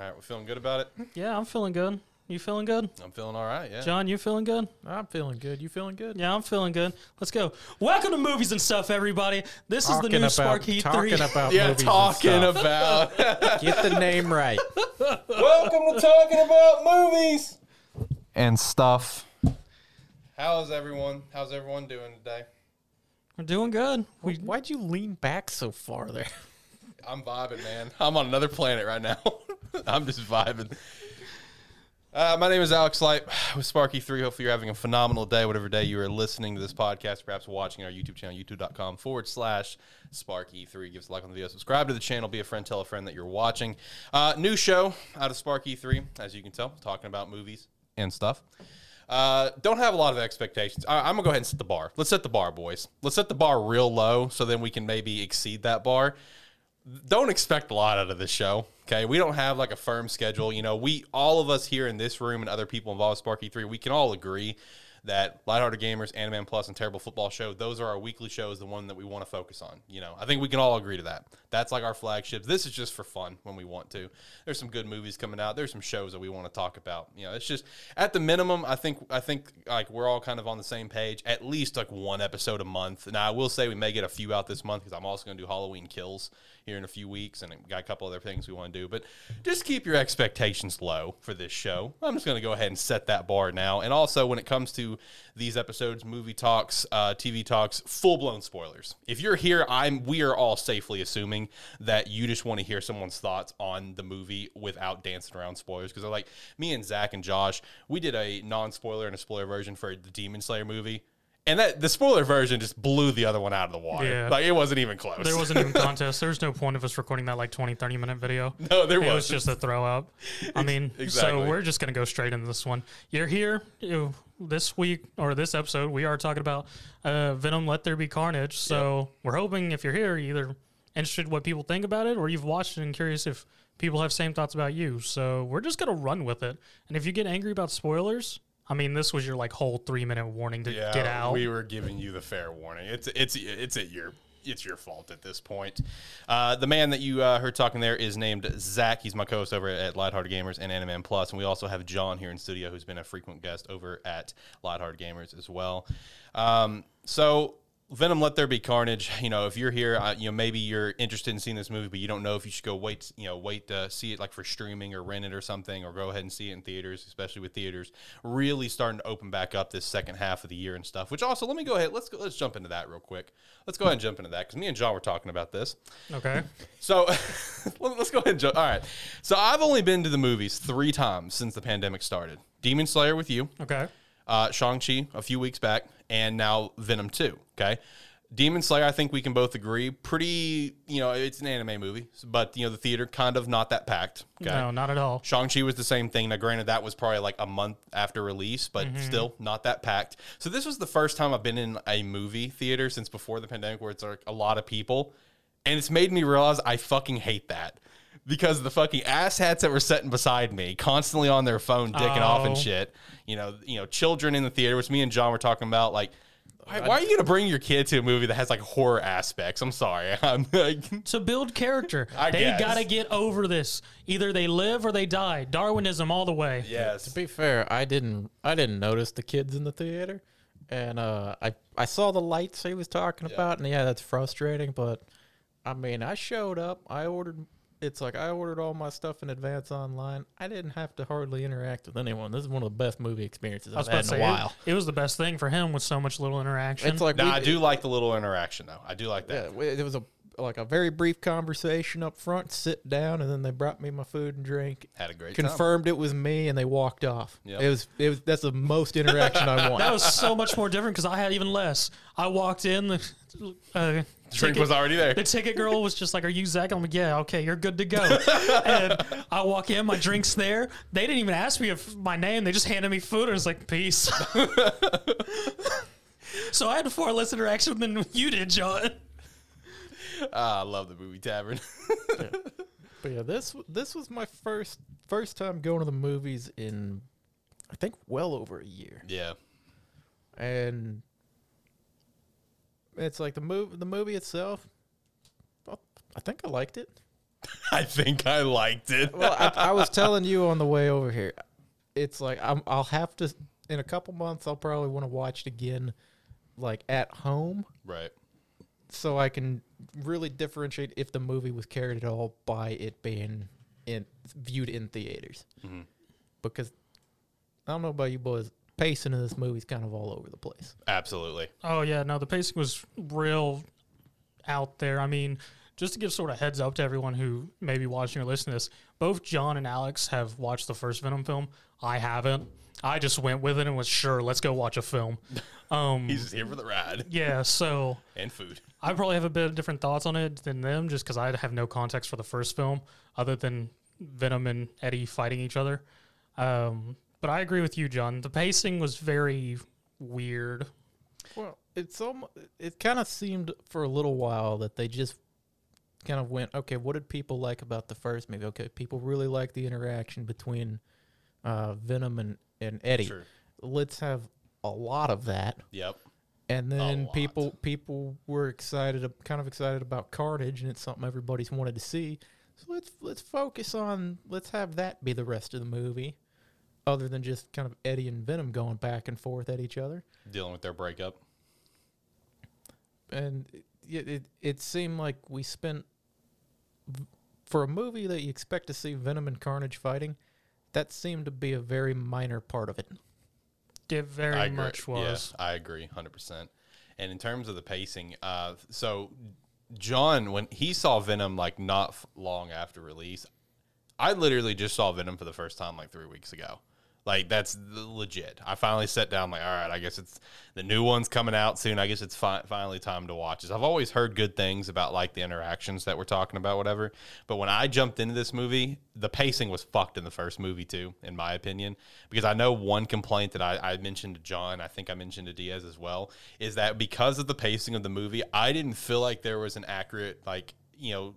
All right, we're feeling good about it. Yeah, I'm feeling good. You feeling good? I'm feeling all right. Yeah. John, you feeling good? I'm feeling good. You feeling good? Yeah, I'm feeling good. Let's go. Welcome to Movies and Stuff, everybody. This is the Talking new about, Sparky3. talking about yeah, movies talking and stuff. about. Get the name right. Welcome to talking about movies and stuff. How's everyone? How's everyone doing today? We're doing good. We, Why'd you lean back so far there? I'm vibing, man. I'm on another planet right now. I'm just vibing. Uh, my name is Alex Light with Sparky3. Hopefully, you're having a phenomenal day, whatever day you are listening to this podcast, perhaps watching our YouTube channel, youtube.com forward slash Sparky3. Give us a like on the video, subscribe to the channel, be a friend, tell a friend that you're watching. Uh, new show out of Sparky3, as you can tell, talking about movies and stuff. Uh, don't have a lot of expectations. I, I'm gonna go ahead and set the bar. Let's set the bar, boys. Let's set the bar real low, so then we can maybe exceed that bar don't expect a lot out of this show. Okay, we don't have like a firm schedule. You know, we all of us here in this room and other people involved with Sparky Three, we can all agree that Lighthearted Gamers, Anime Plus, and Terrible Football Show, those are our weekly shows, the one that we want to focus on. You know, I think we can all agree to that. That's like our flagships. This is just for fun when we want to. There's some good movies coming out. There's some shows that we want to talk about. You know, it's just at the minimum, I think I think like we're all kind of on the same page. At least like one episode a month. Now I will say we may get a few out this month because I'm also going to do Halloween Kills here in a few weeks, and got a couple other things we want to do. But just keep your expectations low for this show. I'm just going to go ahead and set that bar now. And also, when it comes to these episodes, movie talks, uh, TV talks, full blown spoilers. If you're here, I'm. We are all safely assuming that you just want to hear someone's thoughts on the movie without dancing around spoilers. Because like me and Zach and Josh, we did a non spoiler and a spoiler version for the Demon Slayer movie. And that the spoiler version just blew the other one out of the water. Yeah. Like it wasn't even close. there wasn't even contest. There's no point of us recording that like 20, 30 minute video. No, there It was just a throw up. I mean, Exactly. so we're just going to go straight into this one. You're here you, this week or this episode. We are talking about uh, Venom Let There Be Carnage. So we're hoping if you're here, you're either interested what people think about it or you've watched it and curious if people have same thoughts about you. So we're just going to run with it. And if you get angry about spoilers, I mean, this was your like whole three minute warning to yeah, get out. We were giving you the fair warning. It's it's it's at your it's your fault at this point. Uh, the man that you uh, heard talking there is named Zach. He's my co-host over at Lighthearted Gamers and Anime Plus, and we also have John here in studio, who's been a frequent guest over at Lighthearted Gamers as well. Um, so. Venom, Let There Be Carnage. You know, if you're here, uh, you know maybe you're interested in seeing this movie, but you don't know if you should go wait. You know, wait to see it like for streaming or rent it or something, or go ahead and see it in theaters. Especially with theaters really starting to open back up this second half of the year and stuff. Which also, let me go ahead. Let's go, let's jump into that real quick. Let's go ahead and jump into that because me and John were talking about this. okay. So let- let's go ahead and jump. All right. So I've only been to the movies three times since the pandemic started. Demon Slayer with you, Okay. uh, Shang Chi a few weeks back, and now Venom Two. Okay. Demon Slayer, I think we can both agree, pretty. You know, it's an anime movie, but you know the theater kind of not that packed. Okay. No, not at all. Shang-Chi was the same thing. Now, granted, that was probably like a month after release, but mm-hmm. still not that packed. So, this was the first time I've been in a movie theater since before the pandemic where it's like a lot of people. And it's made me realize I fucking hate that. Because the fucking asshats that were sitting beside me, constantly on their phone, dicking off and Oh. shit. You know, you know, children in the theater, which me and John were talking about, like, why, why are you gonna bring your kid to a movie that has like horror aspects? I'm sorry. I'm like, to build character. I they guess. got to get over this. Either they live or they die. Darwinism all the way. yes. To be fair, I didn't I didn't notice the kids in the theater, and uh, I I saw the lights he was talking about, and yeah, that's frustrating. But I mean, I showed up. I ordered. It's like I ordered all my stuff in advance online. I didn't have to hardly interact with anyone. This is one of the best movie experiences I was I've had in say a while. It, was the best thing for him with so much little interaction. It's like Nah, we- I do like the little interaction though. I do like that. we- it was a like a very brief conversation up front, sit down, and then they brought me my food and drink. Had a great time. Confirmed it was me, and they walked off. Yep. It was it was that's the most interaction I want. that was so much more different because I had even less. I walked in, the uh, Drink ticket- was already there. The ticket girl was just like, "Are you Zach?" I'm like, "Yeah, okay, you're good to go." and I walk in, my drink's there. They didn't even ask me if my name. They just handed me food. and was like, "Peace." so I had far less interaction than you did, John. Ah, I love the movie Tavern. But yeah, this this was my first first time going to the movies in I think well over a year. yeah. And it's like the movie the movie itself I I think I liked it. I think I liked it. well, I, I was telling you on the way over here. It's like I'm, I'll have to in a couple months. I'll probably want to watch it again, like at home, right. so I can really differentiate if the movie was carried at all by it being in viewed in theaters. Mhm. Because I don't know about you boys, pacing in this movie's kind of all over the place. Absolutely. Oh yeah, no, the pacing was real out there. I mean, just to give sort of heads up to everyone who may be watching or listening to this, both John and Alex have watched the first Venom film. I haven't. I just went with it and was sure, let's go watch a film. Um, He's just here for the ride yeah, so and food. I probably have a bit of different thoughts on it than them, just because I have no context for the first film other than Venom and Eddie fighting each other. Um, but I agree with you, John. The pacing was very weird. Well, it's almost, it kind of seemed for a little while that they just kind of went, okay, what did people like about the first movie? Okay, people really like the interaction between uh, Venom and, and Eddie. Sure. Let's have a lot of that. Yep. And then lot. people people were excited, kind of excited about Carnage, and it's something everybody's wanted to see. So let's let's focus on let's have that be the rest of the movie, other than just kind of Eddie and Venom going back and forth at each other. Dealing with their breakup. and it, it it seemed like we spent for a movie that you expect to see Venom and Carnage fighting. That seemed to be a very minor part of it. It very I agree. much was. Yeah, I agree, hundred percent. And in terms of the pacing, uh, so John, when he saw Venom, like not f- long after release, I literally just saw Venom for the first time like three weeks ago. Like that's legit. I finally sat down, like, all right, I guess it's the new one's coming out soon. I guess it's fi- finally time to watch this. I've always heard good things about like the interactions that we're talking about, whatever. But when I jumped into this movie, the pacing was fucked in the first movie too, in my opinion. Because I know one complaint that I, I mentioned to John, I think I mentioned to Diaz as well, is that because of the pacing of the movie, I didn't feel like there was an accurate like you know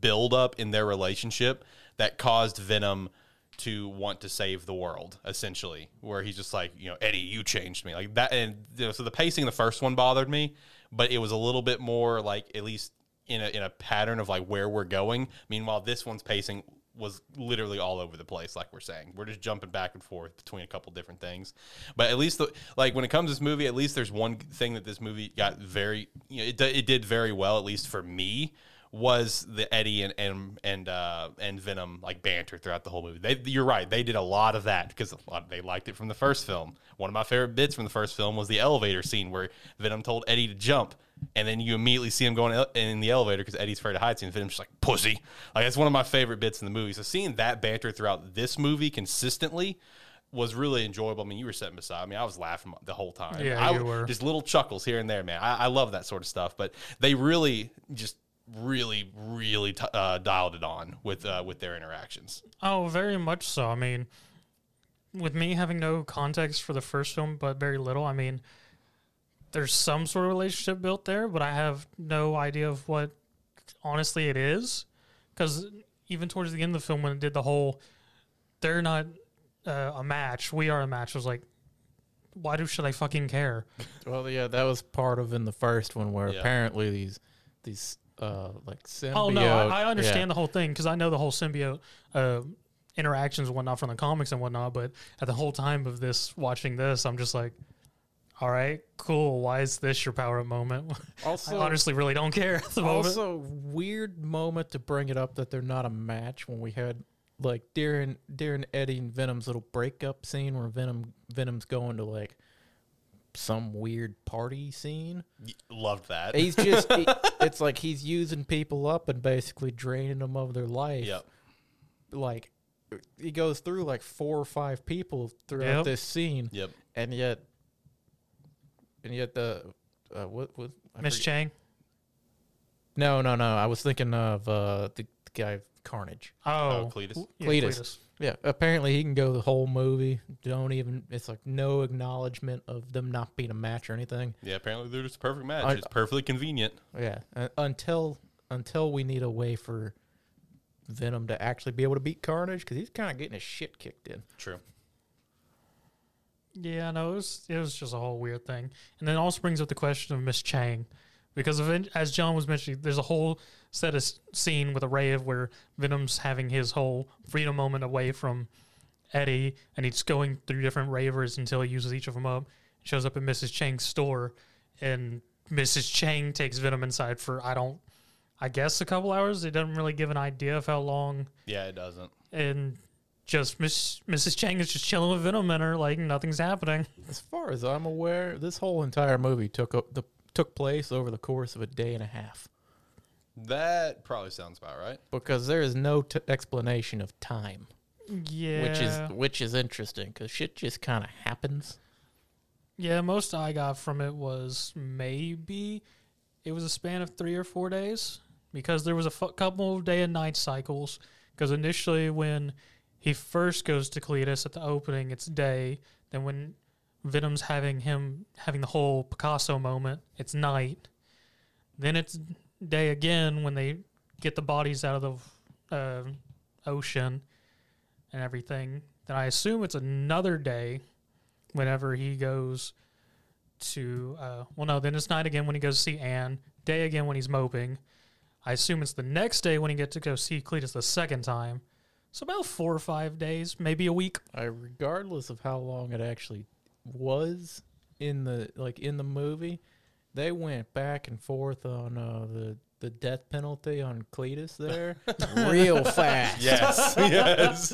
build up in their relationship that caused Venom to want to save the world, essentially, where he's just like, you know, Eddie, you changed me, like that. And you know, so the pacing in the first one bothered me, but it was a little bit more like at least in a in a pattern of like where we're going. Meanwhile, this one's pacing was literally all over the place, like we're saying. We're just jumping back and forth between a couple different things. But at least, the, like when it comes to this movie, at least there's one thing that this movie got very, you know, it, it did very well, at least for me, was the Eddie and and and uh, and Venom like banter throughout the whole movie. They, you're right, they did a lot of that because a lot, they liked it from the first film. One of my favorite bits from the first film was the elevator scene where Venom told Eddie to jump, and then you immediately see him going in the elevator because Eddie's afraid of heights, and Venom's just like pussy. Like that's one of my favorite bits in the movie. So seeing that banter throughout this movie consistently was really enjoyable. I mean, you were sitting beside me. I was laughing the whole time. Yeah, I, you were. Just little chuckles here and there, man. I, I love that sort of stuff. But they really just really, really t- uh, dialed it on with uh, with their interactions. Oh, very much so. I mean, with me having no context for the first film, but very little, I mean, there's some sort of relationship built there, but I have no idea of what honestly it is. Because even towards the end of the film, when it did the whole, they're not uh, a match, we are a match, I was like, why do should I fucking care? Well, yeah, that was part of in the first one where Yeah. apparently these these uh like symbiote. Oh no, I, I understand yeah. the whole thing because I know the whole symbiote uh, interactions and whatnot from the comics and whatnot. But at the whole time of this, watching this, I'm just like, all right, cool. Why is this your power up moment? Also, I honestly really don't care at the moment. also weird moment to bring it up that they're not a match when we had like during during Eddie and Venom's little breakup scene where Venom Venom's going to like some weird party scene. Y- Loved that. He's just he- it's like he's using people up and basically draining them of their life. Yep. Like he goes through like four or five people throughout Yep. this scene, Yep. and yet, and yet the uh, what what Miss Chang. No, no, no. I was thinking of uh, the, the guy Carnage. Oh, Oh, Cletus. w- yeah, Cletus. Cletus. Yeah, apparently he can go the whole movie. Don't even. It's like no acknowledgement of them not being a match or anything. Yeah. Apparently, they're just a perfect match. I- it's perfectly convenient. Yeah, uh, until until we need a way for Venom to actually be able to beat Carnage because he's kind of getting his shit kicked in. True. Yeah, no, it was it was just a whole weird thing, and then it also brings up the question of Miss Chang, because of as John was mentioning, there's a whole set of s- scene with a Rave where Venom's having his whole freedom moment away from Eddie, and he's going through different ravers until he uses each of them up. Shows up at Mrs. Chang's store, and Mrs. Chang takes Venom inside for I don't, I guess a couple hours. It doesn't really give an idea of how long, Yeah, it doesn't. and just Miss Mrs. Chang is just chilling with Venom in her, like nothing's happening. As far as I'm aware, this whole entire movie took up the took place over the course of a day and a half That probably sounds about right. because there is no t- explanation of time, Yeah, which is which is interesting because shit just kind of happens. Yeah, most I got from it was maybe it was a span of three or four days because there was a couple of day and night cycles. Because initially, when he first goes to Cletus at the opening, it's day. Then when Venom's having him having the whole Picasso moment, it's night. Then it's day again when they get the bodies out of the uh, ocean and everything. Then I assume it's another day whenever he goes to uh, well no then it's night again when he goes to see anne. Day again when he's moping. I assume it's the next day when he gets to go see cletus the second time. So about four or five days maybe a week. I, regardless of how long it actually was in the like in the movie, they went back and forth on uh, the the death penalty on Cletus there real fast. Yes, yes.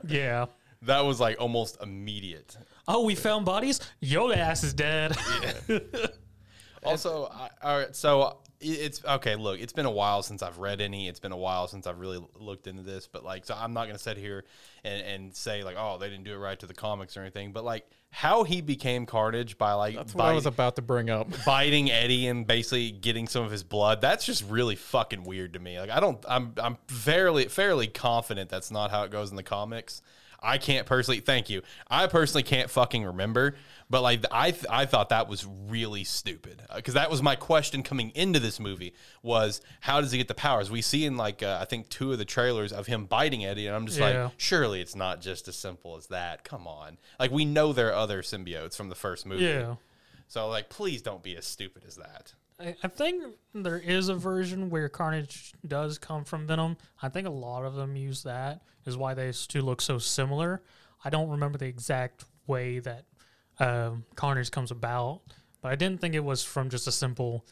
yeah that was like almost immediate. oh we found bodies your ass is dead Also, I, all right, so it's okay. Look, it's been a while since I've read any. It's been a while since I've really looked into this. But like, so I'm not gonna sit here and, and say like, oh, they didn't do it right to the comics or anything. But like, how he became Carnage by like That's what I was about to bring up. biting Eddie and basically getting some of his blood. That's just really fucking weird to me. Like I don't I'm I'm fairly fairly confident that's not how it goes in the comics. I can't personally thank you. I personally can't fucking remember, but like I th- I thought that was really stupid because that was my question coming into this movie was how does he get the powers? We see in like uh, I think two of the trailers of him biting Eddie, and I'm just Yeah. like, surely it's not just as simple as that. Come on, like we know there are other symbiotes from the first movie. yeah So like, please don't be as stupid as that. I think there is a version where Carnage does come from Venom. I think a lot of them use that, is why these two look so similar. I don't remember the exact way that um, Carnage comes about, but I didn't think it was from just a simple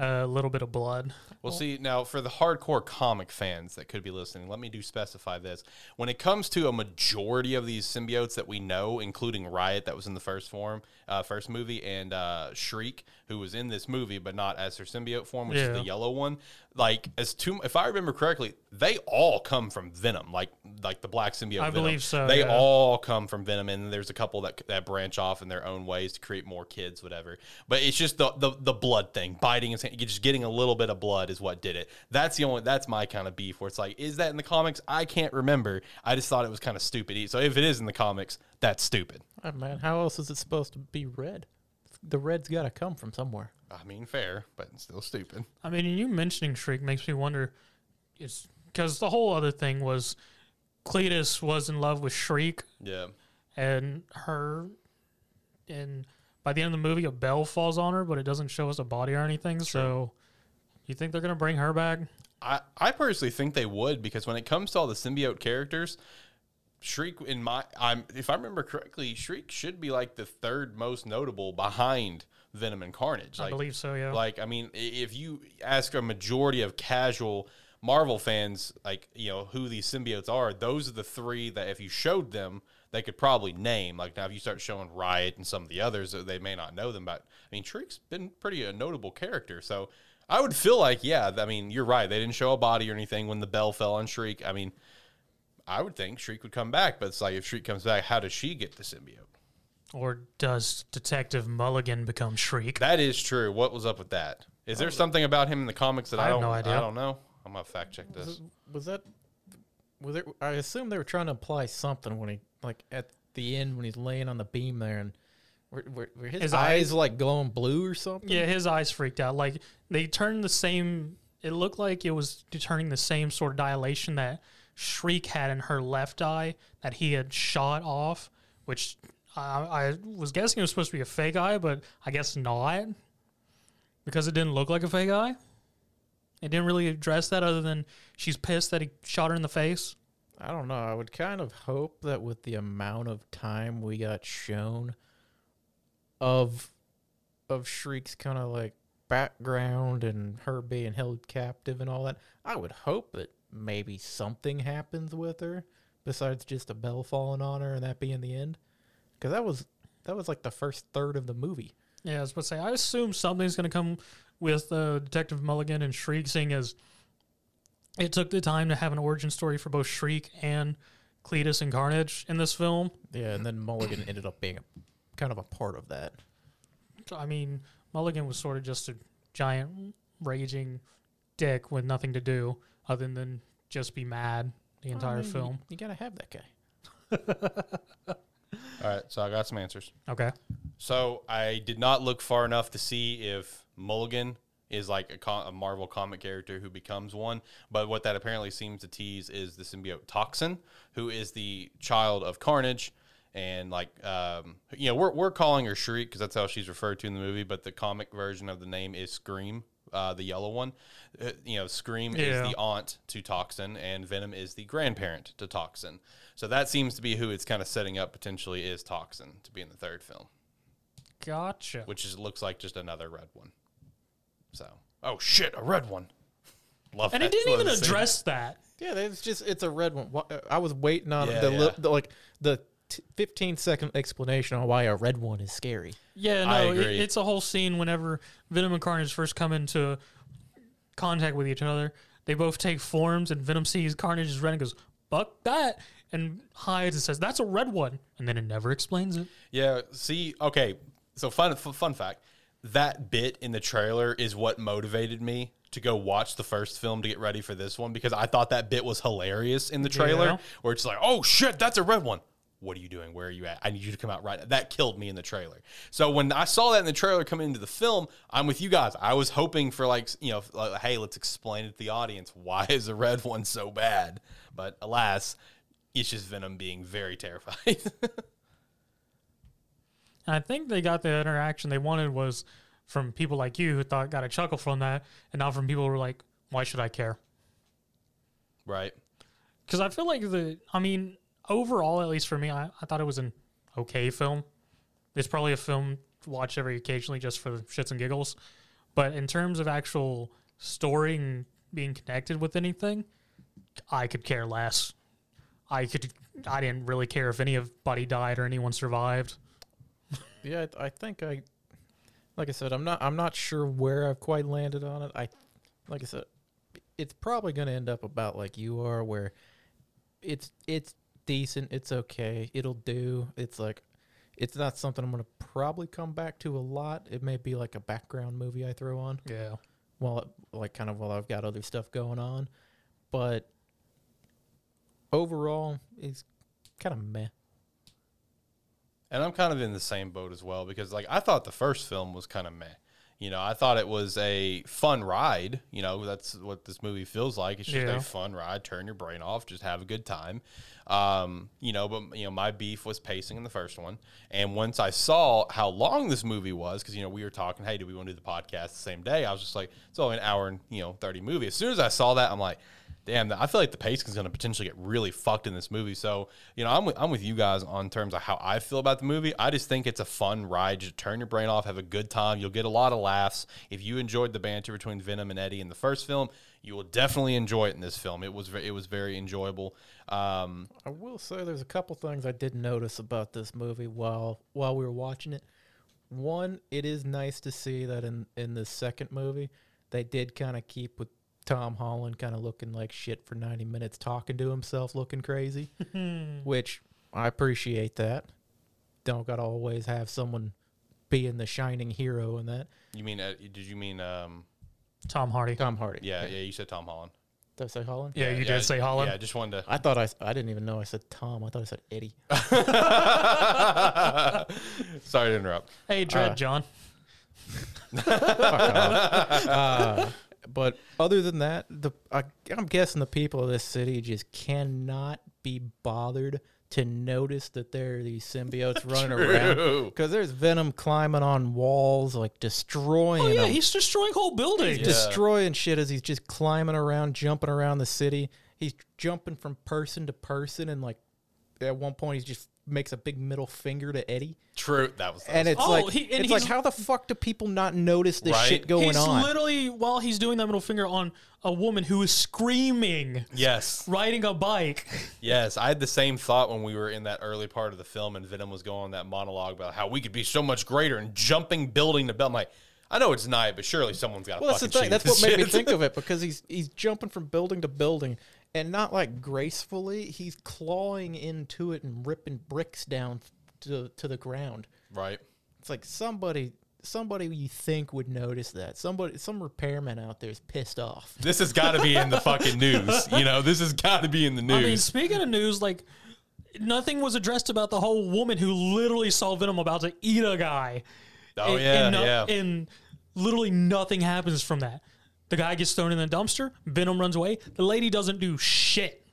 uh, little bit of blood. Well, see, now for the hardcore comic fans that could be listening, let me do specify this. When it comes to a majority of these symbiotes that we know, including Riot, that was in the first form, uh, first movie, and uh, Shriek, who was in this movie but not as her symbiote form, which is the yellow one. Like, as to, if I remember correctly, they all come from Venom, like like the black symbiote. I Venom. believe so, They yeah. all come from Venom, and there's a couple that that branch off in their own ways to create more kids, whatever. But it's just the the, the blood thing, biting and just getting a little bit of blood is what did it. That's the only that's my kind of beef. Where it's like, is that in the comics? I can't remember. I just thought it was kind of stupid. So if it is in the comics, that's stupid. Oh, man, how else is it supposed to be red? The red's got to come from somewhere. I mean, fair, but still stupid. I mean, you mentioning Shriek makes me wonder, is because the whole other thing was Cletus was in love with Shriek, Yeah. and her and by the end of the movie a bell falls on her but it doesn't show us a body or anything so you think they're gonna bring her back I, I personally think they would because when it comes to all the symbiote characters, Shriek in my I'm if I remember correctly, Shriek should be like the third most notable behind Venom and Carnage. i believe so yeah like I mean, if you ask a majority of casual Marvel fans, like you know who these symbiotes are, those are the three that if you showed them, they could probably name. Like now, if you start showing Riot and some of the others, uh, they may not know them. But I mean, Shriek's been pretty a notable character, so I would feel like yeah. I mean, you're right. They didn't show a body or anything when the bell fell on Shriek. I mean, I would think Shriek would come back, but it's like if Shriek comes back, how does she get the symbiote? or does detective mulligan become shriek That is true. What was up with that? Is there something about him in the comics that I I, have don't no idea. I don't know. I'm gonna fact check this. Was that? It? I assume they were trying to apply something when he like at the end when he's laying on the beam there and were, were, were his, His eyes, eyes- like glowing blue or something? yeah his eyes freaked out like they turned the same it looked like it was turning the same sort of dilation that shriek had in her left eye that he had shot off which I, I was guessing it was supposed to be a fake eye but i guess not because it didn't look like a fake eye. It didn't really address that other than she's pissed that he shot her in the face. I don't know. I would kind of hope that with the amount of time we got shown of of Shriek's kind of like background and her being held captive and all that, I would hope that maybe something happens with her besides just a bell falling on her and that being the end. Because that was that was like the first third of the movie. Yeah, I was about to say, I assume something's going to come with uh, Detective Mulligan and Shriek, seeing as it took the time to have an origin story for both Shriek and Cletus and Carnage in this film. Yeah, and then Mulligan ended up being a, kind of a part of that. I mean, Mulligan was sort of just a giant raging dick with nothing to do other than just be mad the entire I mean, film. You, you gotta have that guy. All right, so I got some answers. Okay. So I did not look far enough to see if Mulligan is like a, co- a Marvel comic character who becomes one. But what that apparently seems to tease is the symbiote Toxin, who is the child of Carnage. And like, um, you know, we're, we're calling her Shriek because that's how she's referred to in the movie. But the comic version of the name is Scream, uh, the yellow one. Uh, you know, Scream Yeah. is the aunt to Toxin, and Venom is the grandparent to Toxin. So that seems to be who it's kind of setting up potentially is Toxin to be in the third film Gotcha. which is looks like just another red one. So, oh shit, a red one. Love that. and that. it didn't Love even the scene. address that. Yeah, it's just it's a red one. Wha- uh, I was waiting on Yeah, the, li- yeah. the like the t- 15 second explanation on why a red one is scary. Yeah, no, I it, agree. it's a whole scene whenever Venom and Carnage first come into contact with each other. They both take forms, and Venom sees Carnage is red and goes, "Fuck that!" and hides and says, "That's a red one," and then it never explains it. Yeah. See, okay. So fun, f- fun fact. That bit in the trailer is what motivated me to go watch the first film to get ready for this one because I thought that bit was hilarious in the trailer, Yeah. where it's like, "Oh shit, that's a red one." What are you doing? Where are you at? I need you to come out right. now. That killed me in the trailer. So when I saw that in the trailer coming into the film, I'm with you guys. I was hoping for like, you know, like, hey, let's explain it to the audience. Why is the red one so bad? But alas, it's just Venom being very terrified. And I think they got the interaction they wanted was from people like you who thought got a chuckle from that, and not from people who were like, "Why should I care?" right. Because I feel like the, I mean, overall, at least for me, I, I thought it was an okay film. It's probably a film to watch every occasionally just for the shits and giggles. But in terms of actual story and being connected with anything, I could care less. I could, I didn't really care if anybody died or anyone survived. Yeah, I, I think I, like I said, I'm not I'm not sure where I've quite landed on it. I, like I said, it's probably going to end up about like you are, where it's it's decent, it's okay, it'll do. It's like, it's not something I'm going to probably come back to a lot. It may be like a background movie I throw on. Yeah. while it, like kind of while I've got other stuff going on. But overall, it's kind of meh. And I'm kind of in the same boat as well because like I thought the first film was kind of meh. You know, I thought it was a fun ride. You know, that's what this movie feels like. It's just Yeah. a fun ride. Turn your brain off, just have a good time. Um, you know, but you know, my beef was pacing in the first one, and once I saw how long this movie was, because you know we were talking, hey, do we want to do the podcast the same day? I was just like, it's only an hour and you know thirty movie. As soon as I saw that, I'm like, damn, I feel like the pacing is going to potentially get really fucked in this movie. So, you know, I'm with, I'm with you guys on terms of how I feel about the movie. I just think it's a fun ride. Just turn your brain off, have a good time. You'll get a lot of laughs. If you enjoyed the banter between Venom and Eddie in the first film, you will definitely enjoy it in this film. It was it was very enjoyable. Um, I will say there's a couple things I did notice about this movie while while we were watching it. One, it is nice to see that in in the second movie they did kind of keep with Tom Holland kind of looking like shit for 90 minutes talking to himself looking crazy, which I appreciate that. Don't got to always have someone being the shining hero in that. you mean uh, did you mean um, Tom Hardy. Tom Hardy. yeah yeah you said Tom Holland? Did I say Holland? Yeah, you did say Holland. Yeah, I just wanted to. I thought I, s- I didn't even know I said Tom. I thought I said Eddie. Sorry to interrupt. Hey, Dread Uh, John. uh, But other than that, the I, I'm guessing the people of this city just cannot be bothered to notice that there are these symbiotes running around because there's venom climbing on walls, like destroying Oh yeah, them, he's destroying whole buildings. Yeah. destroying shit as he's just climbing around, jumping around the city. He's jumping from person to person, and like at one point, he's just makes a big middle finger to Eddie. True. That was. That And was it's Oh, like, he- and it's like, he's- how the fuck do people not notice this Right. shit going on? he's on? literally while he's doing that middle finger on a woman who is screaming, yes. riding a bike. Yes, I had the same thought when we were in that early part of the film and Venom was going on that monologue about how we could be so much greater and jumping building to building. I'm like, I know it's night, but surely someone's got to Well, that's fucking the thing. shoot That's this what made me shit. think of it because he's he's jumping from building to building, and not like gracefully. He's clawing into it and ripping bricks down to to the ground. right. It's like somebody somebody you think would notice that. Somebody some repairman out there is pissed off. This has got to be in the fucking news. You know, this has got to be in the news. I mean, speaking of news, like nothing was addressed about the whole woman who literally saw Venom about to eat a guy. oh and, yeah, and no- yeah. And literally nothing happens from that. The guy gets thrown in the dumpster. Venom runs away. The lady doesn't do shit.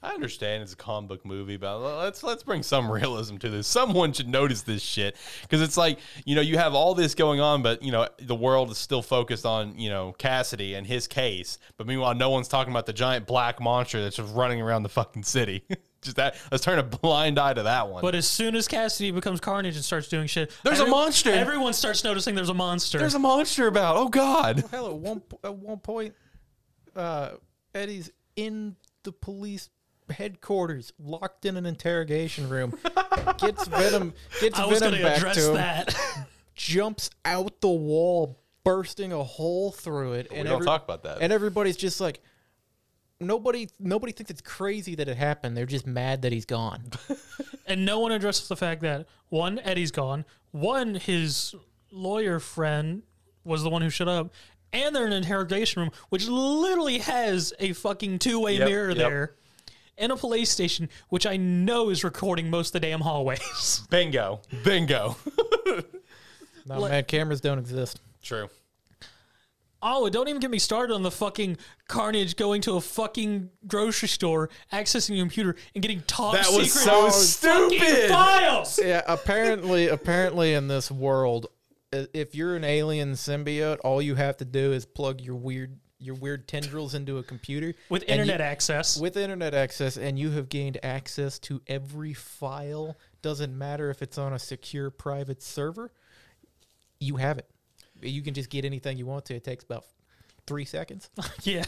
I understand it's a comic book movie, but let's let's bring some realism to this. Someone should notice this shit because it's like you know you have all this going on, but you know the world is still focused on you know Kasady and his case. But meanwhile, no one's talking about the giant black monster that's just running around the fucking city. just that. Let's turn a blind eye to that one. But as soon as Kasady becomes Carnage and starts doing shit, There's a monster. Everyone starts noticing there's a monster. There's a monster about. Oh God. Hell, at one po- at one point, uh, Eddie's in the police headquarters, locked in an interrogation room. gets Venom gets I was Venom going to back address to him. that. jumps out the wall, bursting a hole through it. We and don't every- talk about that. And everybody's just like, nobody, nobody thinks it's crazy that it happened. They're just mad that he's gone. and no one addresses the fact that one, Eddie's gone. One, his lawyer friend was the one who shut up. And they're in an interrogation room, which literally has a fucking two way Yep, mirror yep. there. And a police station, which I know is recording most of the damn hallways. Bingo. Bingo. No, Like- man, cameras don't exist. True. Oh, don't even get me started on the fucking carnage going to a fucking grocery store, accessing a computer, and getting top That was secret so fucking stupid. files. Yeah, apparently, apparently in this world, i- if you're an alien symbiote, all you have to do is plug your weird, your weird tendrils into a computer With and you- internet access. with internet access, and you have gained access to every file. Doesn't matter if it's on a secure private server. You have it. You can just get anything you want to. It takes about three seconds. yeah.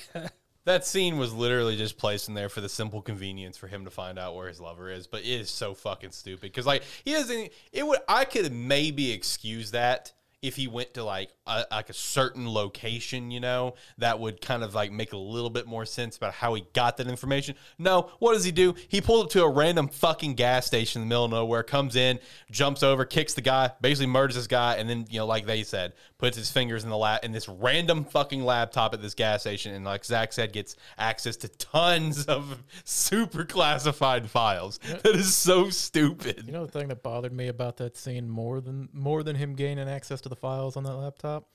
That scene was literally just placed in there for the simple convenience for him to find out where his lover is, but it is so fucking stupid because like he doesn't. It would I could maybe excuse that if he went to like a, like a certain location, you know, that would kind of like make a little bit more sense about how he got that information. No, what does he do? He pulled up to a random fucking gas station in the middle of nowhere, comes in, jumps over, kicks the guy, basically murders this guy, and then you know, like they said, puts his fingers in the lap in this random fucking laptop at this gas station, and like Zach said, gets access to tons of super classified files. That is so stupid. You know the thing that bothered me about that scene more than more than him gaining access to the files on that laptop?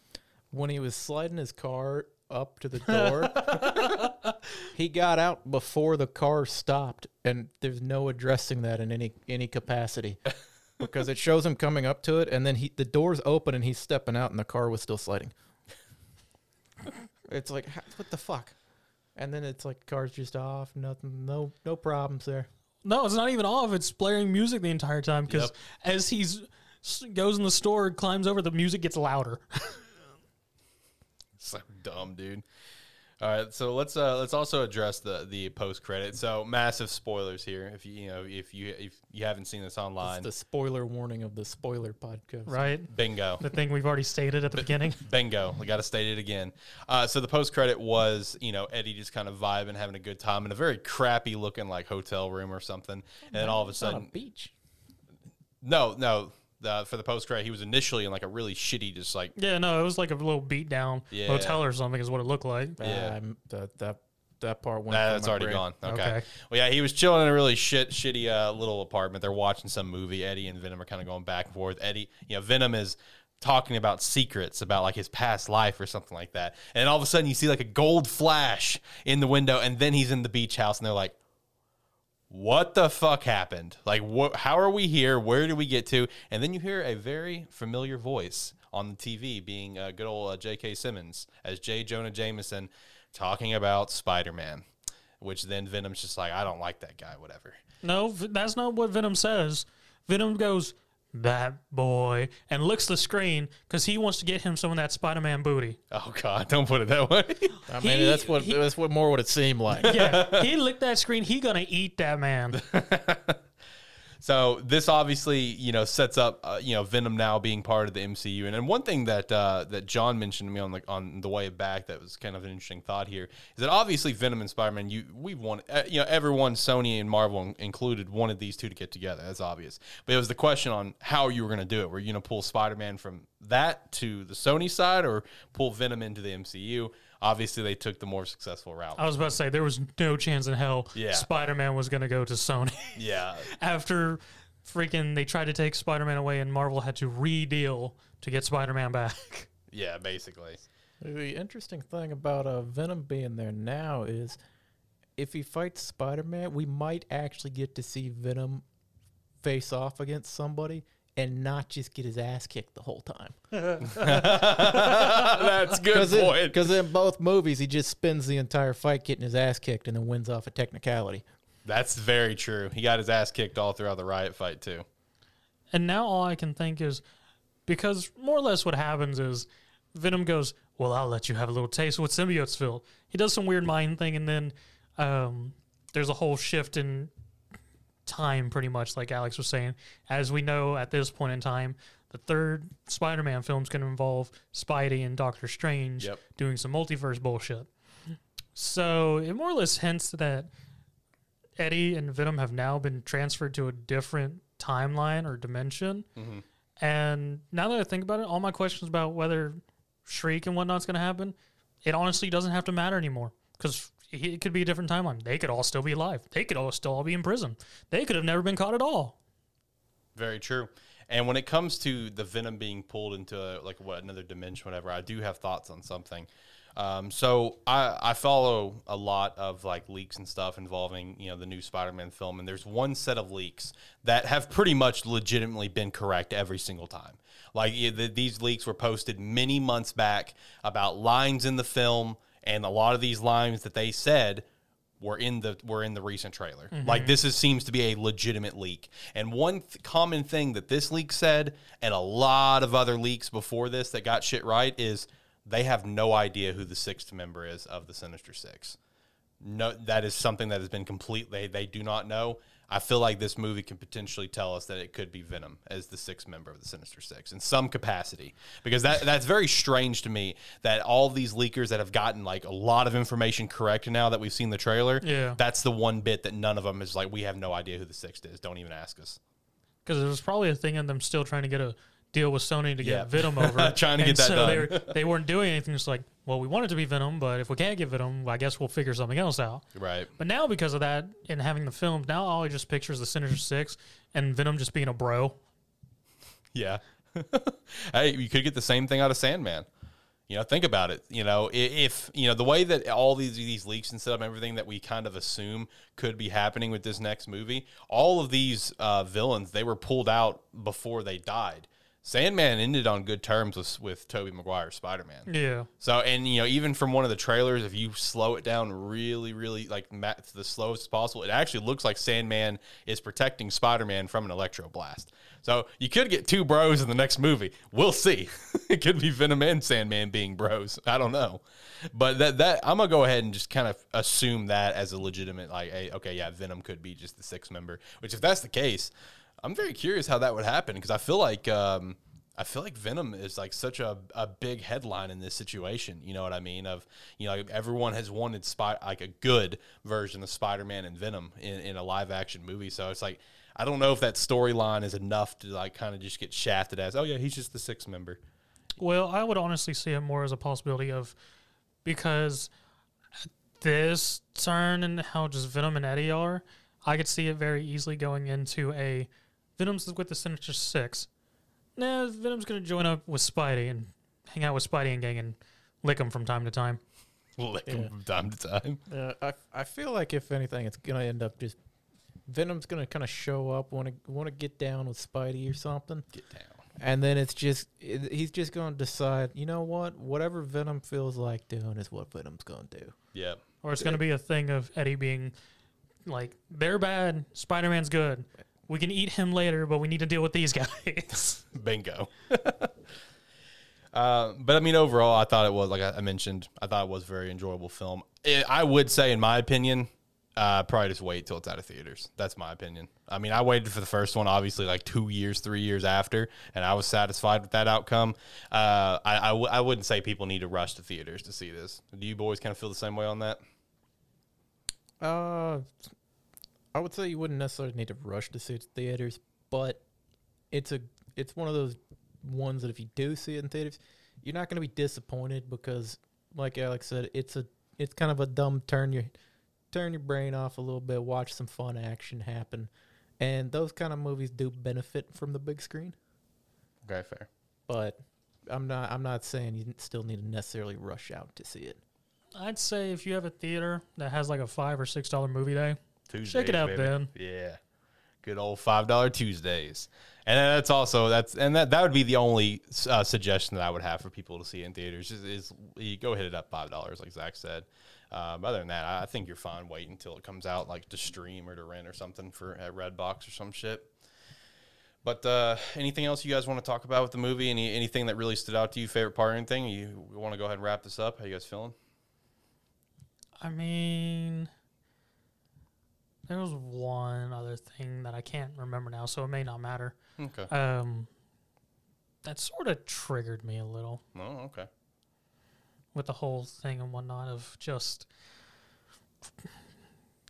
When he was sliding his car up to the door, he got out before the car stopped, and there's no addressing that in any any capacity. Because it shows him coming up to it, and then he the door's open and he's stepping out, and the car was still sliding. It's like what the fuck, and then it's like car's just off, nothing, no no problems there. No, it's not even off. It's blaring music the entire time because Yep. as he's goes in the store, climbs over, the music gets louder. So dumb, dude. All right, so let's uh let's also address the the post credit. So massive spoilers here. If you you know if you if you haven't seen this It's online, the spoiler warning of the spoiler podcast. right? bingo. The thing we've already stated at the beginning. Bingo. I got to state it again. Uh, so the post credit was, you know, Eddie just kind of vibing, having a good time in a very crappy looking like hotel room or something. And then all of a It's not a sudden, beach. no, no, uh, for the post credit, he was initially in like a really shitty, just like Yeah, no, it was like a little beat down Yeah. hotel or something is what it looked like. Yeah. Um, that that that part went. Nah, from that's my already brain. gone. Okay. Okay. Well, yeah, he was chilling in a really shit, shitty uh, little apartment. They're watching some movie. Eddie and Venom are kind of going back and forth. Eddie, you know, Venom is talking about secrets about like his past life or something like that. And all of a sudden you see like a gold flash in the window and then he's in the beach house and they're like what the fuck happened? Like what how are we here? Where do we get to? And then you hear a very familiar voice on the TV being uh, good old uh, J.K. Simmons as J. Jonah Jameson talking about Spider-Man, which then Venom's just like I don't like that guy whatever. No, that's not what Venom says. Venom goes, that boy, and licks the screen because he wants to get him some of that Spider Man booty. Oh god, don't put it that way. I mean, He- that's what he- that's what more what it seemed like. Yeah, he licked that screen. He gonna eat that man. So this obviously, you know, sets up, uh, you know, Venom now being part of the MCU. And then one thing that uh, that John mentioned to me on the on the way back that was kind of an interesting thought here is that obviously Venom and Spider Man, you we've wanted, uh, you know, everyone, Sony and Marvel included, wanted these two to get together. That's obvious. But it was the question on how you were going to do it. Were you going to pull Spider Man from that to the Sony side, or pull Venom into the MCU? Obviously, they took the more successful route. I was about to say there was no chance in hell Yeah. Spider Man was gonna go to Sony yeah, after freaking they tried to take Spider Man away and Marvel had to re-deal to get Spider Man back. yeah, basically. The interesting thing about uh, Venom being there now is if he fights Spider Man, we might actually get to see Venom face off against somebody and not just get his ass kicked the whole time. That's good point. Because in both movies, he just spends the entire fight getting his ass kicked and then wins off a technicality. That's very true. He got his ass kicked all throughout the riot fight too. And now all I can think is because more or less what happens is Venom goes, Well, I'll let you have a little taste of what symbiotes feel. He does some weird mind thing, and then um, there's a whole shift in time, pretty much, like Alex was saying. As we know at this point in time, the third Spider Man film is going to involve Spidey and Doctor Strange Yep. doing some multiverse bullshit. So it more or less hints that Eddie and Venom have now been transferred to a different timeline or dimension. Mhm. And now that I think about it, all my questions about whether Shriek and whatnot's going to happen, it honestly doesn't have to matter anymore because it could be a different timeline. They could all still be alive. They could all still all be in prison. They could have never been caught at all. Very true. And when it comes to the venom being pulled into uh, like what another dimension, whatever, I do have thoughts on something. Um, so I, I follow a lot of like leaks and stuff involving you know the new Spider-Man film, and there's one set of leaks that have pretty much legitimately been correct every single time. Like these leaks were posted many months back about lines in the film, and a lot of these lines that they said were in the were in the recent trailer. Mm-hmm. Like this is seems to be a legitimate leak. And one th- common thing that this leak said, and a lot of other leaks before this that got shit right, is they have no idea who the sixth member is of the Sinister Six. No, that is something that has been complete. They they do not know. I feel like this movie can potentially tell us that it could be Venom as the sixth member of the Sinister Six in some capacity, because that that's very strange to me that all these leakers that have gotten like a lot of information correct now that we've seen the trailer, Yeah. that's the one bit that none of them is like we have no idea who the sixth is. Don't even ask us. Because there's probably a thing in them still trying to get a deal with Sony to get Yeah. Venom over. Trying to And get that so done. They, were, they weren't doing anything. It's like, well, we want it to be Venom, but if we can't get Venom, I guess we'll figure something else out. Right. But now, because of that and having the film, now all I just picture is the Sinister Six and Venom just being a bro. Yeah. hey, you could get the same thing out of Sandman. You know, think about it. You know, if you know the way that all these these leaks and stuff, everything that we kind of assume could be happening with this next movie, all of these uh, villains they were pulled out before they died. Sandman ended on good terms with with Tobey Maguire's Spider Man. Yeah. So, and you know, even from one of the trailers, if you slow it down really, really like to the slowest possible, it actually looks like Sandman is protecting Spider Man from an electro blast. So you could get two bros in the next movie. We'll see. it could be Venom and Sandman being bros. I don't know, but that that I'm gonna go ahead and just kind of assume that as a legitimate like, hey, okay, yeah, Venom could be just the sixth member. Which, if that's the case, I'm very curious how that would happen because I feel like. um I feel like Venom is like such a, a big headline in this situation. You know what I mean? Of you know, everyone has wanted like a good version of Spider Man and Venom in, in a live action movie. So it's like I don't know if that storyline is enough to like kind of just get shafted as, oh yeah, he's just the sixth member. Well, I would honestly see it more as a possibility of because this turn and how just Venom and Eddie are, I could see it very easily going into a Venom's with the Sinister Six. Nah, Venom's gonna join up with Spidey and hang out with Spidey and gang and lick him from time to time. Lick 'em Yeah. from time to time. Uh, I I feel like if anything, it's gonna end up just Venom's gonna kind of show up, want to want to get down with Spidey or something, Get down. and then it's just it, he's just gonna decide, you know what, whatever Venom feels like doing is what Venom's gonna do. Yep. Or it's gonna be a thing of Eddie being like, they're bad, Spider Man's good. We can eat him later, but we need to deal with these guys. Bingo. uh, but I mean, overall, I thought it was like I I mentioned. I thought it was a very enjoyable film. I I would say, in my opinion, uh, probably just wait till it's out of theaters. That's my opinion. I mean, I waited for the first one, obviously, like two years, three years after, and I was satisfied with that outcome. Uh, I I, w- I wouldn't say people need to rush to theaters to see this. Do you boys kind of feel the same way on that? Uh, I would say you wouldn't necessarily need to rush to see it in theaters, but it's a it's one of those ones that if you do see it in theaters, you're not going to be disappointed because, like Alex said, it's a it's kind of a dumb turn your turn your brain off a little bit, watch some fun action happen, and those kind of movies do benefit from the big screen. Okay, fair. But I'm not I'm not saying you still need to necessarily rush out to see it. I'd say if you have a theater that has like a five or six dollar movie day, Tuesdays, Check it out, baby. Ben. Yeah, good old five dollar Tuesdays, and that's also that's and that that would be the only uh, suggestion that I would have for people to see in theaters is, is you go hit it up five dollars, like Zach said. Um, other than that, I I think you're fine waiting until it comes out, like to stream or to rent or something for at Redbox or some shit. But uh, anything else you guys want to talk about with the movie? Any anything that really stood out to you? Favorite part? or Anything you want to go ahead and wrap this up? How you guys feeling? I mean, there was one other thing that I can't remember now, so it may not matter. Okay. Um, that sort of triggered me a little Oh, okay. with the whole thing and whatnot of just,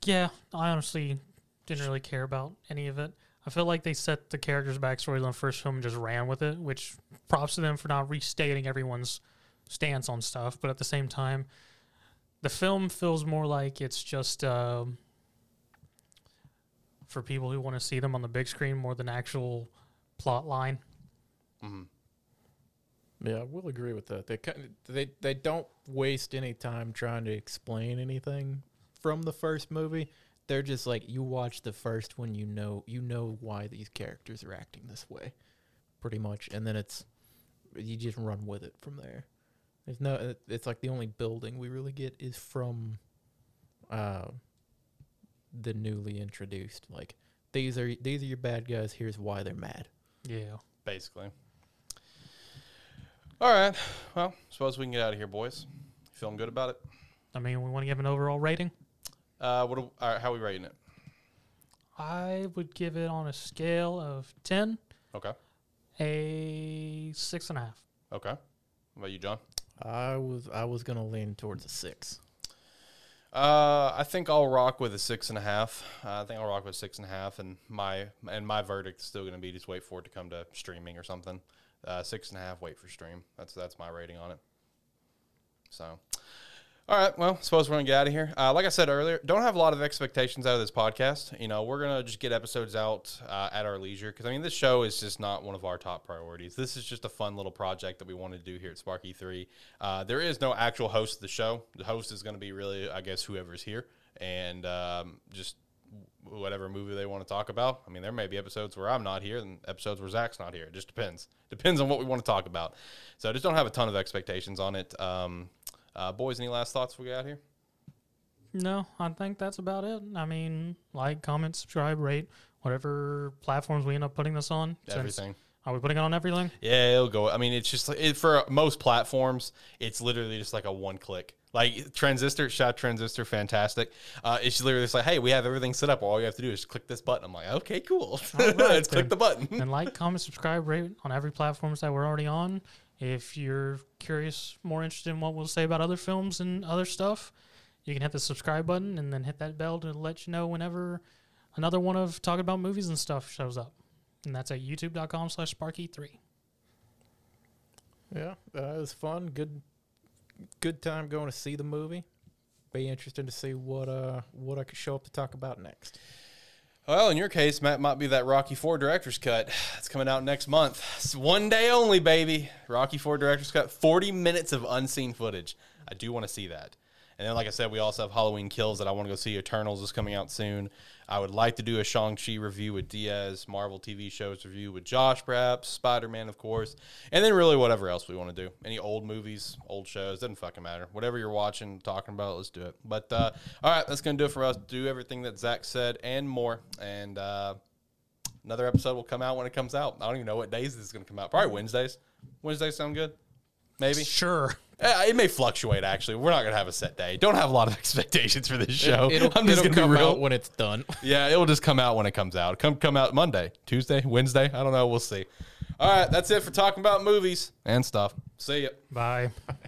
yeah, I honestly didn't really care about any of it. I feel like they set the characters' backstories on the first film and just ran with it, which props to them for not restating everyone's stance on stuff. But at the same time, the film feels more like it's just um, for people who want to see them on the big screen more than actual plot line. hmm Yeah, we'll agree with that. They kind of, they they don't waste any time trying to explain anything from the first movie. They're just like you watch the first one, you know you know why these characters are acting this way, pretty much, and then it's you just run with it from there. There's no, it's like the only building we really get is from, uh, the newly introduced. Like these are these are your bad guys. Here's why they're mad. Yeah. basically. All right. Well, suppose we can get out of here, boys. Feeling good about it? I mean, we want to give an overall rating. Uh, what? Do, all right, how are we rating it? I would give it on a scale of 10, Okay. a six and a half. Okay. What about you, John? I was I was gonna lean towards a six. Uh, I think I'll rock with a six and a half. Uh, I think I'll rock with six and a half, and my and my verdict is still going to be just wait for it to come to streaming or something. Uh, six and a half, wait for stream. That's that's my rating on it. So, all right. Well, suppose we're gonna get out of here. Uh, like I said earlier, don't have a lot of expectations out of this podcast. You know, we're gonna just get episodes out uh, at our leisure because I mean, this show is just not one of our top priorities. This is just a fun little project that we want to do here at Sparky Three. Uh, there is no actual host of the show. The host is to be really, I guess, whoever's here, and um, just whatever movie they want to talk about. I mean, there may be episodes where I'm not here and episodes where Zach's not here. It just depends. Depends on what we want to talk about. So I just don't have a ton of expectations on it. Um, uh, boys, any last thoughts we got here? No, I think that's about it. I mean, like, comment, subscribe, rate, whatever platforms we end up putting this on. Everything. Are we putting it on everything? Yeah, it'll go. I mean, it's just like it, for most platforms, it's literally just like a one click. Like Transistor, shot Transistor, fantastic. Uh, it's literally just like, hey, we have everything set up. All you have to do is click this button. I'm like, okay, cool. Right, Let's then. click the button. and like, comment, subscribe, rate on every platforms that we're already on. If you're curious, more interested in what we'll say about other films and other stuff, you can hit the subscribe button and then hit that bell to let you know whenever another one of talking about movies and stuff shows up. And that's at youtube.com slash sparky3. Yeah, uh, it was fun. Good, good time going to see the movie. Be interested to see what uh what I could show up to talk about next. Well, in your case, Matt might be that Rocky Four director's cut. It's coming out next month. It's one day only, baby. Rocky Four director's cut. Forty minutes of unseen footage. I do want to see that. And then, like I said, we also have Halloween Kills that I want to go see. Eternals is coming out soon. I would like to do a Shang-Chi review with Diaz, Marvel TV shows review with Josh, perhaps, Spider-Man, of course. And then really whatever else we want to do. Any old movies, old shows, doesn't fucking matter. Whatever you're watching, talking about, let's do it. But uh, all right, that's going to do it for us. Do everything that Zach said and more. And uh, another episode will come out when it comes out. I don't even know what days this is going to come out. Probably Wednesdays. Wednesdays sound good? Maybe. Sure. Uh, it may fluctuate. Actually, we're not gonna have a set day. Don't have a lot of expectations for this show. It'll, I'm just it'll gonna come be real. out when it's done. yeah, it'll just come out when it comes out. Come come out Monday, Tuesday, Wednesday. I don't know. We'll see. All right, that's it for talking about movies and stuff. See ya. Bye.